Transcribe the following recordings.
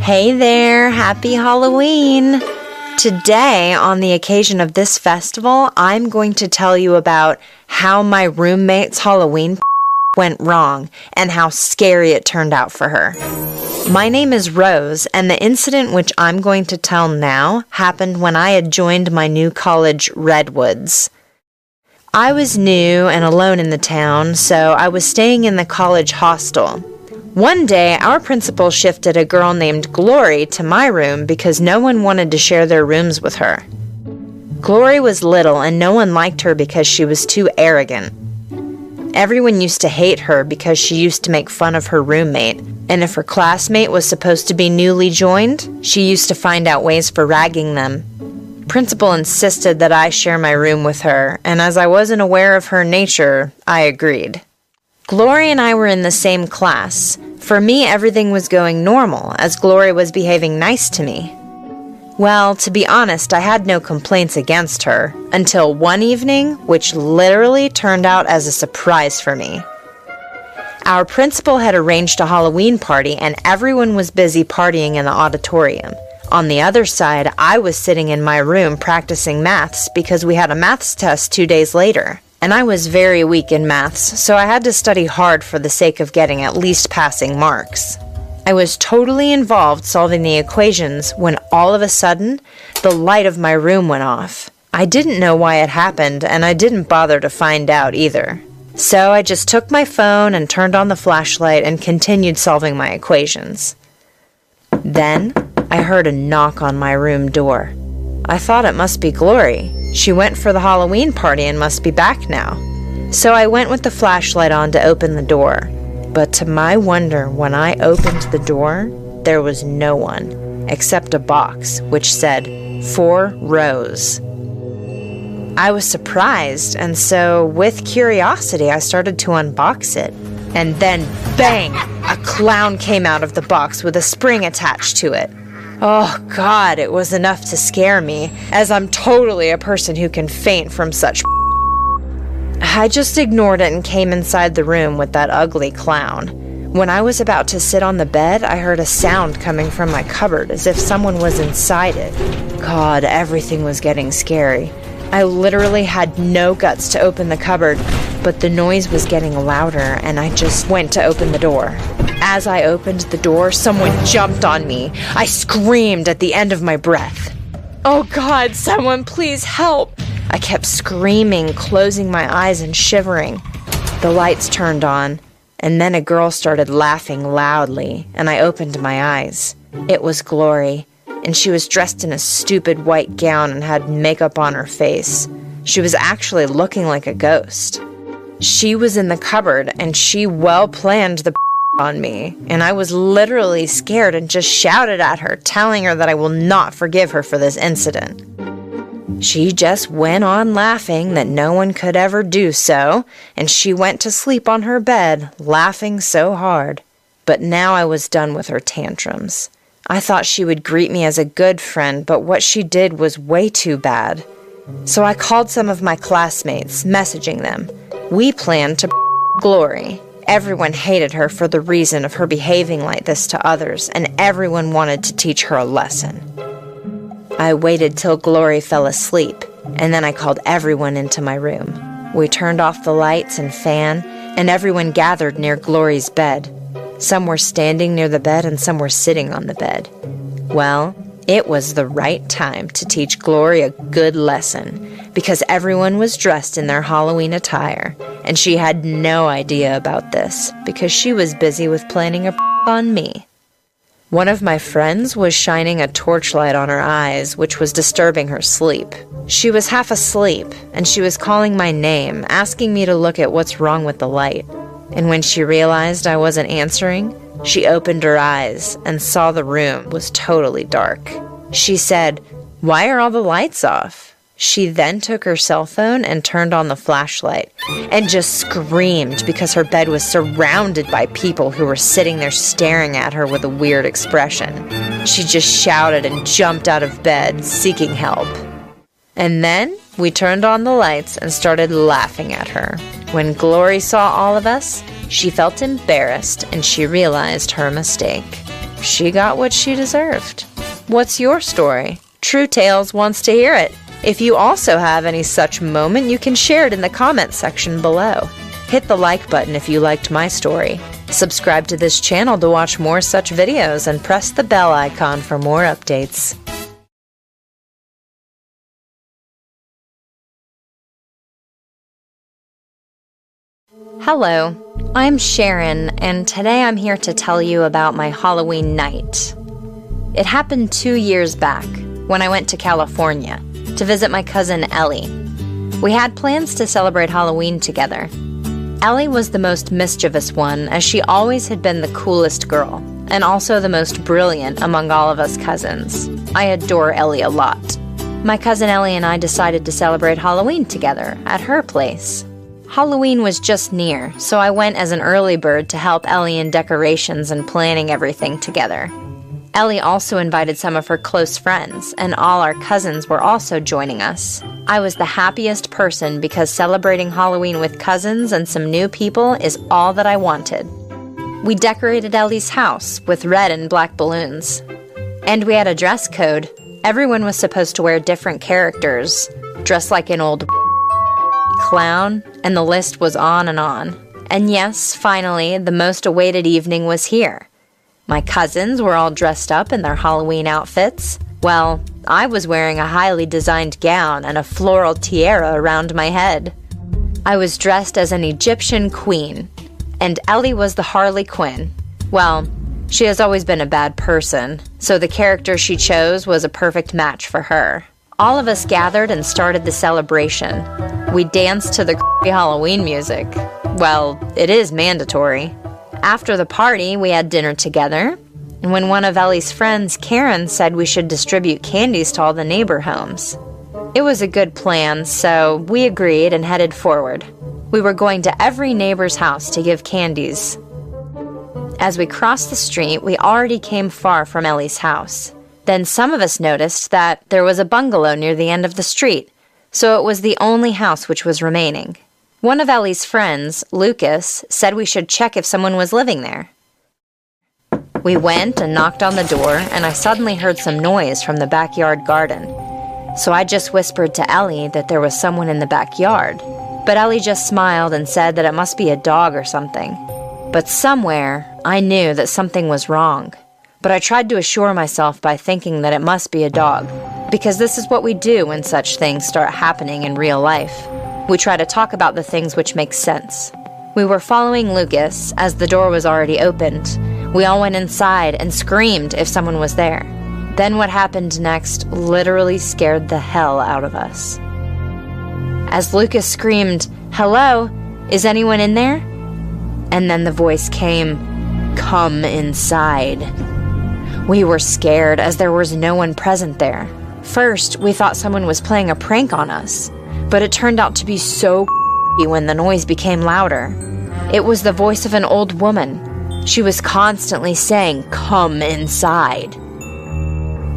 Hey there, happy Halloween! Today, on the occasion of this festival, I'm going to tell you about how my roommate's Halloween went wrong and how scary it turned out for her. My name is Rose, and the incident which I'm going to tell now happened when I had joined my new college, Redwoods. I was new and alone in the town, so I was staying in the college hostel. One day, our principal shifted a girl named Glory to my room because no one wanted to share their rooms with her. Glory was little and no one liked her because she was too arrogant. Everyone used to hate her because she used to make fun of her roommate, and if her classmate was supposed to be newly joined, she used to find out ways for ragging them. Principal insisted that I share my room with her, and as I wasn't aware of her nature, I agreed. Glory and I were in the same class. For me, everything was going normal, as Glory was behaving nice to me. Well, to be honest, I had no complaints against her, until one evening, which literally turned out as a surprise for me. Our principal had arranged a Halloween party, and everyone was busy partying in the auditorium. On the other side, I was sitting in my room practicing maths because we had a maths test two days later and I was very weak in maths, so I had to study hard for the sake of getting at least passing marks. I was totally involved solving the equations when all of a sudden the light of my room went off. I didn't know why it happened, and I didn't bother to find out either. So I just took my phone and turned on the flashlight and continued solving my equations. Then I heard a knock on my room door. I thought it must be Glory. She went for the Halloween party and must be back now. So I went with the flashlight on to open the door. But to my wonder, when I opened the door, there was no one except a box which said, For Rose. I was surprised, and so with curiosity, I started to unbox it. And then, bang! A clown came out of the box with a spring attached to it. Oh, God, it was enough to scare me, as I'm totally a person who can faint from such. I just ignored it and came inside the room with that ugly clown. When I was about to sit on the bed, I heard a sound coming from my cupboard as if someone was inside it. God, everything was getting scary. I literally had no guts to open the cupboard, but the noise was getting louder, and I just went to open the door. As I opened the door, someone jumped on me. I screamed at the end of my breath. Oh God, someone please help! I kept screaming, closing my eyes and shivering. The lights turned on, and then a girl started laughing loudly, and I opened my eyes. It was Glory, and she was dressed in a stupid white gown and had makeup on her face. She was actually looking like a ghost. She was in the cupboard, and she well planned the on me, and I was literally scared and just shouted at her, telling her that I will not forgive her for this incident. She just went on laughing that no one could ever do so, and she went to sleep on her bed, laughing so hard. But now I was done with her tantrums. I thought she would greet me as a good friend, but what she did was way too bad. So I called some of my classmates, messaging them. We planned to glory. Everyone hated her for the reason of her behaving like this to others, and everyone wanted to teach her a lesson. I waited till Glory fell asleep, and then I called everyone into my room. We turned off the lights and fan, and everyone gathered near Glory's bed. Some were standing near the bed, and some were sitting on the bed. Well, it was the right time to teach Glory a good lesson because everyone was dressed in their Halloween attire, and she had no idea about this because she was busy with planning a on me. One of my friends was shining a torchlight on her eyes, which was disturbing her sleep. She was half asleep, and she was calling my name, asking me to look at what's wrong with the light. And when she realized I wasn't answering, she opened her eyes and saw the room was totally dark. She said, Why are all the lights off? She then took her cell phone and turned on the flashlight and just screamed because her bed was surrounded by people who were sitting there staring at her with a weird expression. She just shouted and jumped out of bed, seeking help. And then we turned on the lights and started laughing at her. When Glory saw all of us, she felt embarrassed and she realized her mistake. She got what she deserved. What's your story? True Tales wants to hear it. If you also have any such moment, you can share it in the comments section below. Hit the like button if you liked my story. Subscribe to this channel to watch more such videos and press the bell icon for more updates. Hello, I'm Sharon, and today I'm here to tell you about my Halloween night. It happened two years back when I went to California to visit my cousin Ellie. We had plans to celebrate Halloween together. Ellie was the most mischievous one, as she always had been the coolest girl, and also the most brilliant among all of us cousins. I adore Ellie a lot. My cousin Ellie and I decided to celebrate Halloween together at her place. Halloween was just near, so I went as an early bird to help Ellie in decorations and planning everything together. Ellie also invited some of her close friends, and all our cousins were also joining us. I was the happiest person because celebrating Halloween with cousins and some new people is all that I wanted. We decorated Ellie's house with red and black balloons. And we had a dress code. Everyone was supposed to wear different characters, dressed like an old clown, and the list was on and on. And yes, finally, the most awaited evening was here. My cousins were all dressed up in their Halloween outfits. Well, I was wearing a highly designed gown and a floral tiara around my head. I was dressed as an Egyptian queen, and Ellie was the Harley Quinn. Well, she has always been a bad person, so the character she chose was a perfect match for her. All of us gathered and started the celebration. We danced to the Halloween music. Well, it is mandatory. After the party, we had dinner together, and when one of Ellie's friends, Karen, said we should distribute candies to all the neighbor homes. It was a good plan, so we agreed and headed forward. We were going to every neighbor's house to give candies. As we crossed the street, we already came far from Ellie's house. Then some of us noticed that there was a bungalow near the end of the street, so it was the only house which was remaining. One of Ellie's friends, Lucas, said we should check if someone was living there. We went and knocked on the door, and I suddenly heard some noise from the backyard garden. So I just whispered to Ellie that there was someone in the backyard. But Ellie just smiled and said that it must be a dog or something. But somewhere, I knew that something was wrong. But I tried to assure myself by thinking that it must be a dog, because this is what we do when such things start happening in real life. We try to talk about the things which make sense. We were following Lucas as the door was already opened. We all went inside and screamed if someone was there. Then what happened next literally scared the hell out of us. As Lucas screamed, Hello, is anyone in there? And then the voice came, Come inside. We were scared as there was no one present there. First, we thought someone was playing a prank on us but it turned out to be so when the noise became louder. It was the voice of an old woman. She was constantly saying, Come inside.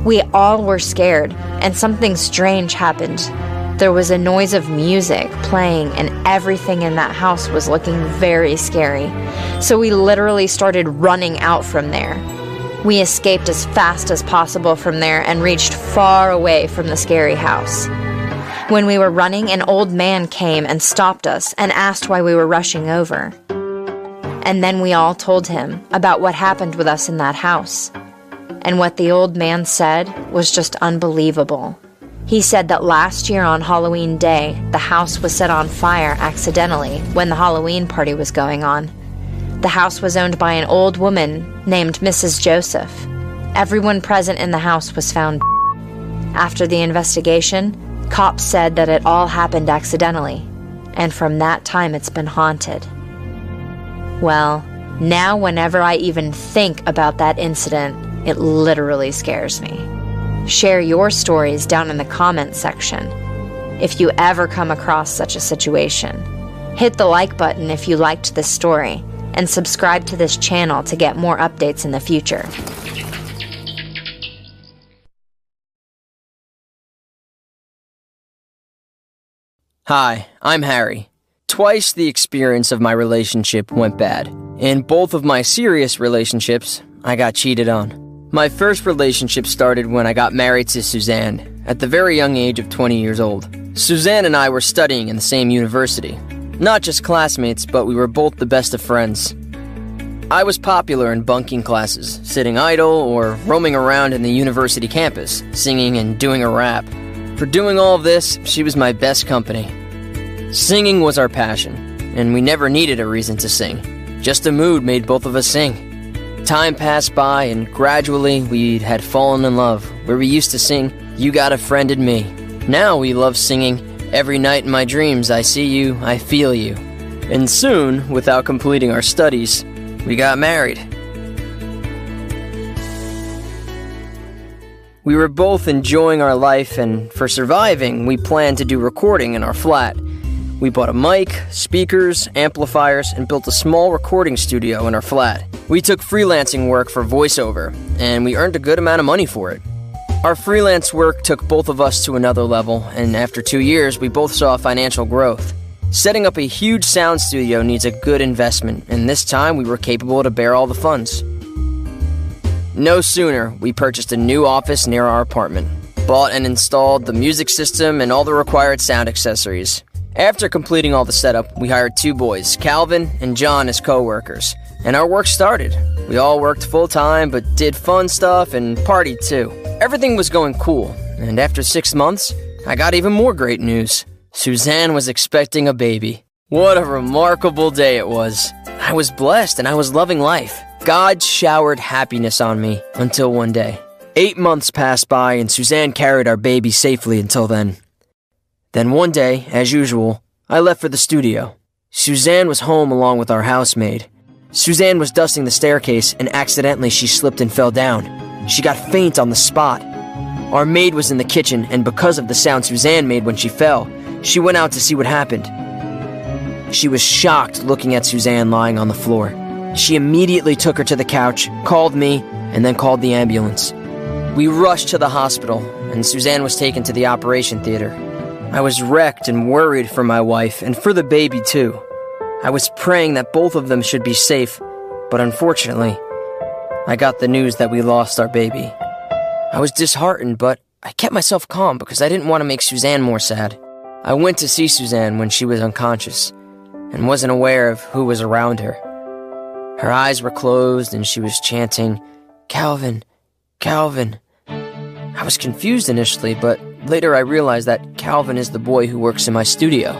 We all were scared, and something strange happened. There was a noise of music playing, and everything in that house was looking very scary. So we literally started running out from there. We escaped as fast as possible from there and reached far away from the scary house. When we were running, an old man came and stopped us and asked why we were rushing over. And then we all told him about what happened with us in that house. And what the old man said was just unbelievable. He said that last year on Halloween Day, the house was set on fire accidentally when the Halloween party was going on. The house was owned by an old woman named Mrs. Joseph. Everyone present in the house was found. After the investigation, Cops said that it all happened accidentally, and from that time it's been haunted. Well, now whenever I even think about that incident, it literally scares me. Share your stories down in the comments section if you ever come across such a situation. Hit the like button if you liked this story, and subscribe to this channel to get more updates in the future. Hi, I'm Harry. Twice the experience of my relationship went bad. In both of my serious relationships, I got cheated on. My first relationship started when I got married to Suzanne at the very young age of 20 years old. Suzanne and I were studying in the same university. Not just classmates, but we were both the best of friends. I was popular in bunking classes, sitting idle or roaming around in the university campus, singing and doing a rap. For doing all of this, she was my best company. Singing was our passion, and we never needed a reason to sing. Just a mood made both of us sing. Time passed by, and gradually we had fallen in love, where we used to sing, You Got a Friend in Me. Now we love singing, Every night in my dreams I see you, I feel you. And soon, without completing our studies, we got married. We were both enjoying our life, and for surviving, we planned to do recording in our flat. We bought a mic, speakers, amplifiers, and built a small recording studio in our flat. We took freelancing work for voiceover, and we earned a good amount of money for it. Our freelance work took both of us to another level, and after two years, we both saw financial growth. Setting up a huge sound studio needs a good investment, and this time we were capable to bear all the funds. No sooner, we purchased a new office near our apartment, bought and installed the music system and all the required sound accessories. After completing all the setup, we hired two boys, Calvin and John, as co workers, and our work started. We all worked full time but did fun stuff and partied too. Everything was going cool, and after six months, I got even more great news. Suzanne was expecting a baby. What a remarkable day it was. I was blessed and I was loving life. God showered happiness on me until one day. Eight months passed by and Suzanne carried our baby safely until then. Then one day, as usual, I left for the studio. Suzanne was home along with our housemaid. Suzanne was dusting the staircase and accidentally she slipped and fell down. She got faint on the spot. Our maid was in the kitchen, and because of the sound Suzanne made when she fell, she went out to see what happened. She was shocked looking at Suzanne lying on the floor. She immediately took her to the couch, called me, and then called the ambulance. We rushed to the hospital, and Suzanne was taken to the operation theater. I was wrecked and worried for my wife and for the baby, too. I was praying that both of them should be safe, but unfortunately, I got the news that we lost our baby. I was disheartened, but I kept myself calm because I didn't want to make Suzanne more sad. I went to see Suzanne when she was unconscious and wasn't aware of who was around her. Her eyes were closed and she was chanting, Calvin, Calvin. I was confused initially, but later I realized that Calvin is the boy who works in my studio.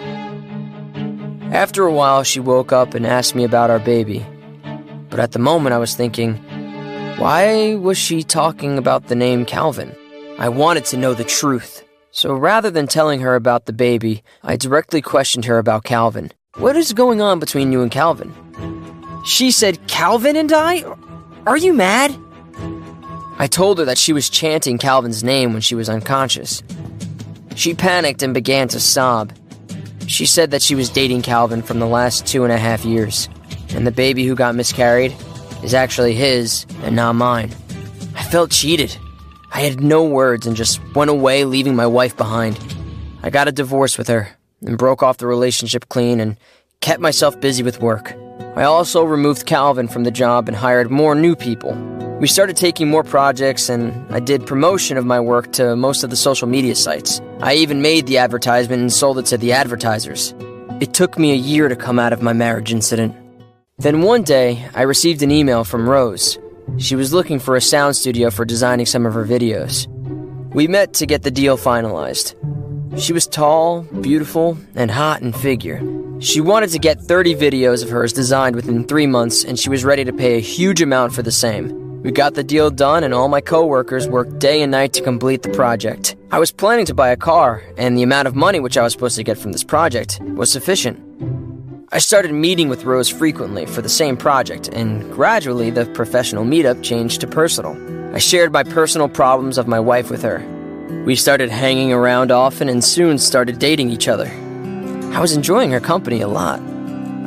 After a while, she woke up and asked me about our baby. But at the moment, I was thinking, why was she talking about the name Calvin? I wanted to know the truth. So rather than telling her about the baby, I directly questioned her about Calvin. What is going on between you and Calvin? She said, Calvin and I? Are you mad? I told her that she was chanting Calvin's name when she was unconscious. She panicked and began to sob. She said that she was dating Calvin from the last two and a half years, and the baby who got miscarried is actually his and not mine. I felt cheated. I had no words and just went away, leaving my wife behind. I got a divorce with her and broke off the relationship clean and kept myself busy with work. I also removed Calvin from the job and hired more new people. We started taking more projects and I did promotion of my work to most of the social media sites. I even made the advertisement and sold it to the advertisers. It took me a year to come out of my marriage incident. Then one day, I received an email from Rose. She was looking for a sound studio for designing some of her videos. We met to get the deal finalized. She was tall, beautiful, and hot in figure. She wanted to get 30 videos of hers designed within three months, and she was ready to pay a huge amount for the same. We got the deal done, and all my coworkers worked day and night to complete the project. I was planning to buy a car, and the amount of money which I was supposed to get from this project was sufficient. I started meeting with Rose frequently for the same project, and gradually the professional meetup changed to personal. I shared my personal problems of my wife with her. We started hanging around often and soon started dating each other. I was enjoying her company a lot.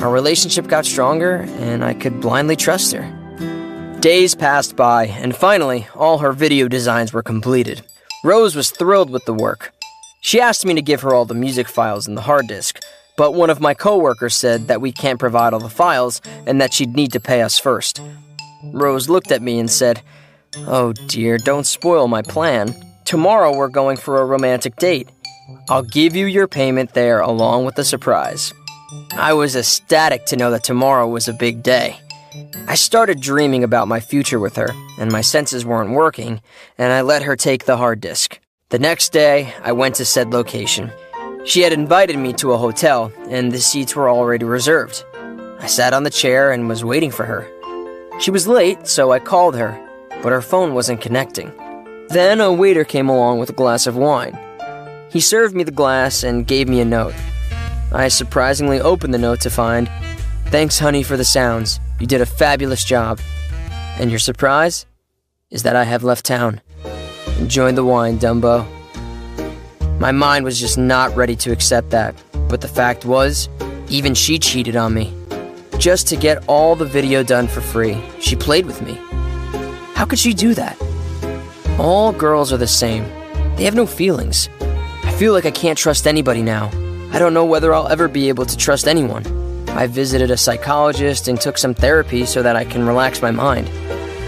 Our relationship got stronger, and I could blindly trust her. Days passed by, and finally, all her video designs were completed. Rose was thrilled with the work. She asked me to give her all the music files in the hard disk, but one of my coworkers said that we can't provide all the files and that she'd need to pay us first. Rose looked at me and said, Oh dear, don't spoil my plan. Tomorrow we're going for a romantic date. I'll give you your payment there along with the surprise. I was ecstatic to know that tomorrow was a big day. I started dreaming about my future with her, and my senses weren't working, and I let her take the hard disk. The next day, I went to said location. She had invited me to a hotel, and the seats were already reserved. I sat on the chair and was waiting for her. She was late, so I called her, but her phone wasn't connecting. Then a waiter came along with a glass of wine. He served me the glass and gave me a note. I surprisingly opened the note to find, Thanks, honey, for the sounds. You did a fabulous job. And your surprise is that I have left town. Enjoy the wine, Dumbo. My mind was just not ready to accept that, but the fact was, even she cheated on me. Just to get all the video done for free, she played with me. How could she do that? All girls are the same. They have no feelings. I feel like I can't trust anybody now. I don't know whether I'll ever be able to trust anyone. I visited a psychologist and took some therapy so that I can relax my mind.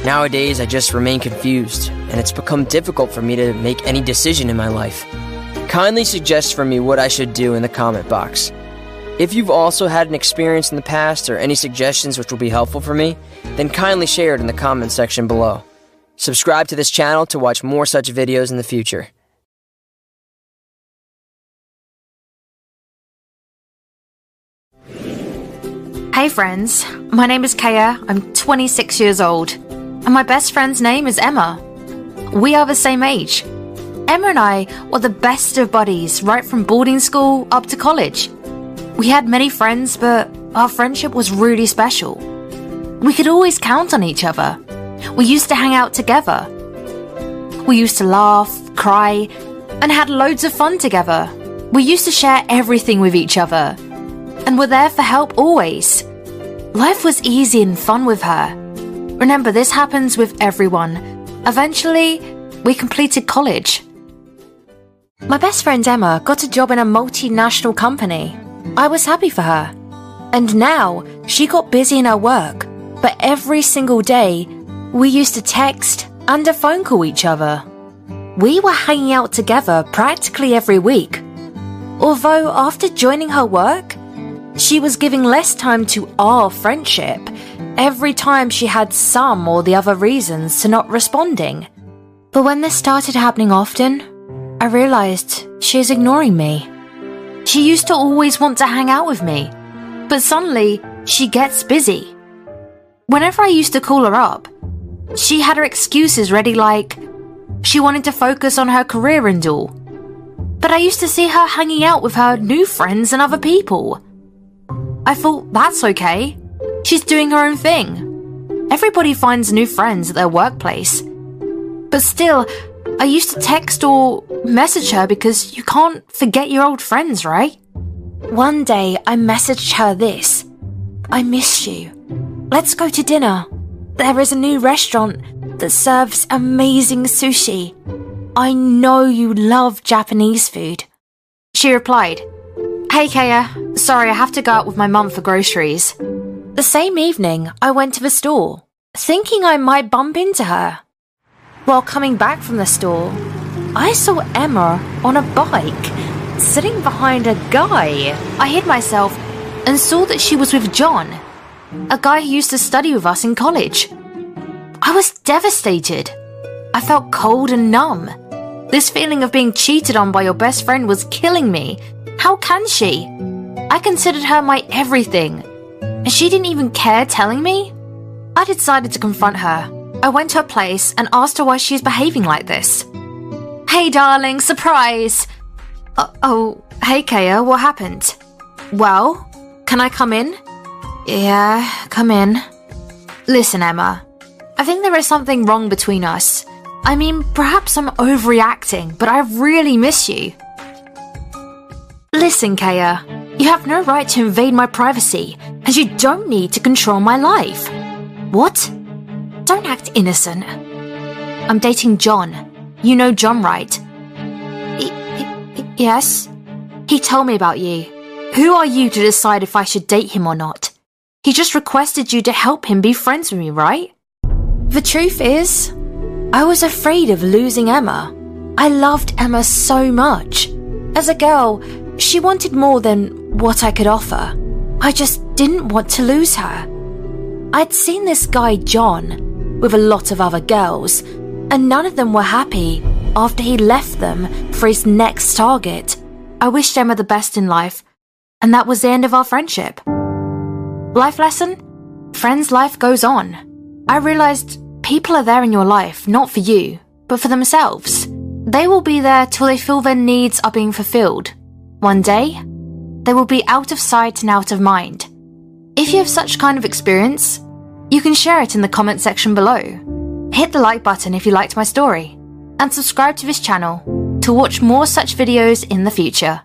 Nowadays, I just remain confused, and it's become difficult for me to make any decision in my life. Kindly suggest for me what I should do in the comment box. If you've also had an experience in the past or any suggestions which will be helpful for me, then kindly share it in the comment section below. Subscribe to this channel to watch more such videos in the future. Hey friends, my name is Kaya, I'm 26 years old, and my best friend's name is Emma. We are the same age. Emma and I were the best of buddies right from boarding school up to college. We had many friends, but our friendship was really special. We could always count on each other. We used to hang out together. We used to laugh, cry, and had loads of fun together. We used to share everything with each other and were there for help always. Life was easy and fun with her. Remember, this happens with everyone. Eventually, we completed college. My best friend Emma got a job in a multinational company. I was happy for her. And now she got busy in her work, but every single day we used to text and a phone call each other. We were hanging out together practically every week. Although after joining her work, she was giving less time to our friendship every time she had some or the other reasons to not responding. But when this started happening often, I realized she is ignoring me. She used to always want to hang out with me, but suddenly she gets busy. Whenever I used to call her up, she had her excuses ready like she wanted to focus on her career and all. But I used to see her hanging out with her new friends and other people. I thought that's okay. She's doing her own thing. Everybody finds new friends at their workplace. But still, I used to text or message her because you can't forget your old friends, right? One day I messaged her this I miss you. Let's go to dinner. There is a new restaurant that serves amazing sushi. I know you love Japanese food. She replied, Hey Kaya, sorry I have to go out with my mum for groceries. The same evening, I went to the store, thinking I might bump into her. While coming back from the store, I saw Emma on a bike, sitting behind a guy. I hid myself and saw that she was with John, a guy who used to study with us in college. I was devastated. I felt cold and numb. This feeling of being cheated on by your best friend was killing me how can she? I considered her my everything. And she didn't even care telling me? I decided to confront her. I went to her place and asked her why she's behaving like this. Hey, darling, surprise! Uh, oh, hey, Kaya, what happened? Well, can I come in? Yeah, come in. Listen, Emma, I think there is something wrong between us. I mean, perhaps I'm overreacting, but I really miss you. Listen, Kaya, you have no right to invade my privacy, and you don't need to control my life. What? Don't act innocent. I'm dating John. You know John, right? He, he, Yes? He told me about you. Who are you to decide if I should date him or not? He just requested you to help him be friends with me, right? The truth is, I was afraid of losing Emma. I loved Emma so much. As a girl, she wanted more than what I could offer. I just didn't want to lose her. I'd seen this guy, John, with a lot of other girls, and none of them were happy after he left them for his next target. I wished Emma the best in life, and that was the end of our friendship. Life lesson? Friends' life goes on. I realized people are there in your life not for you, but for themselves. They will be there till they feel their needs are being fulfilled. One day, they will be out of sight and out of mind. If you have such kind of experience, you can share it in the comment section below. Hit the like button if you liked my story, and subscribe to this channel to watch more such videos in the future.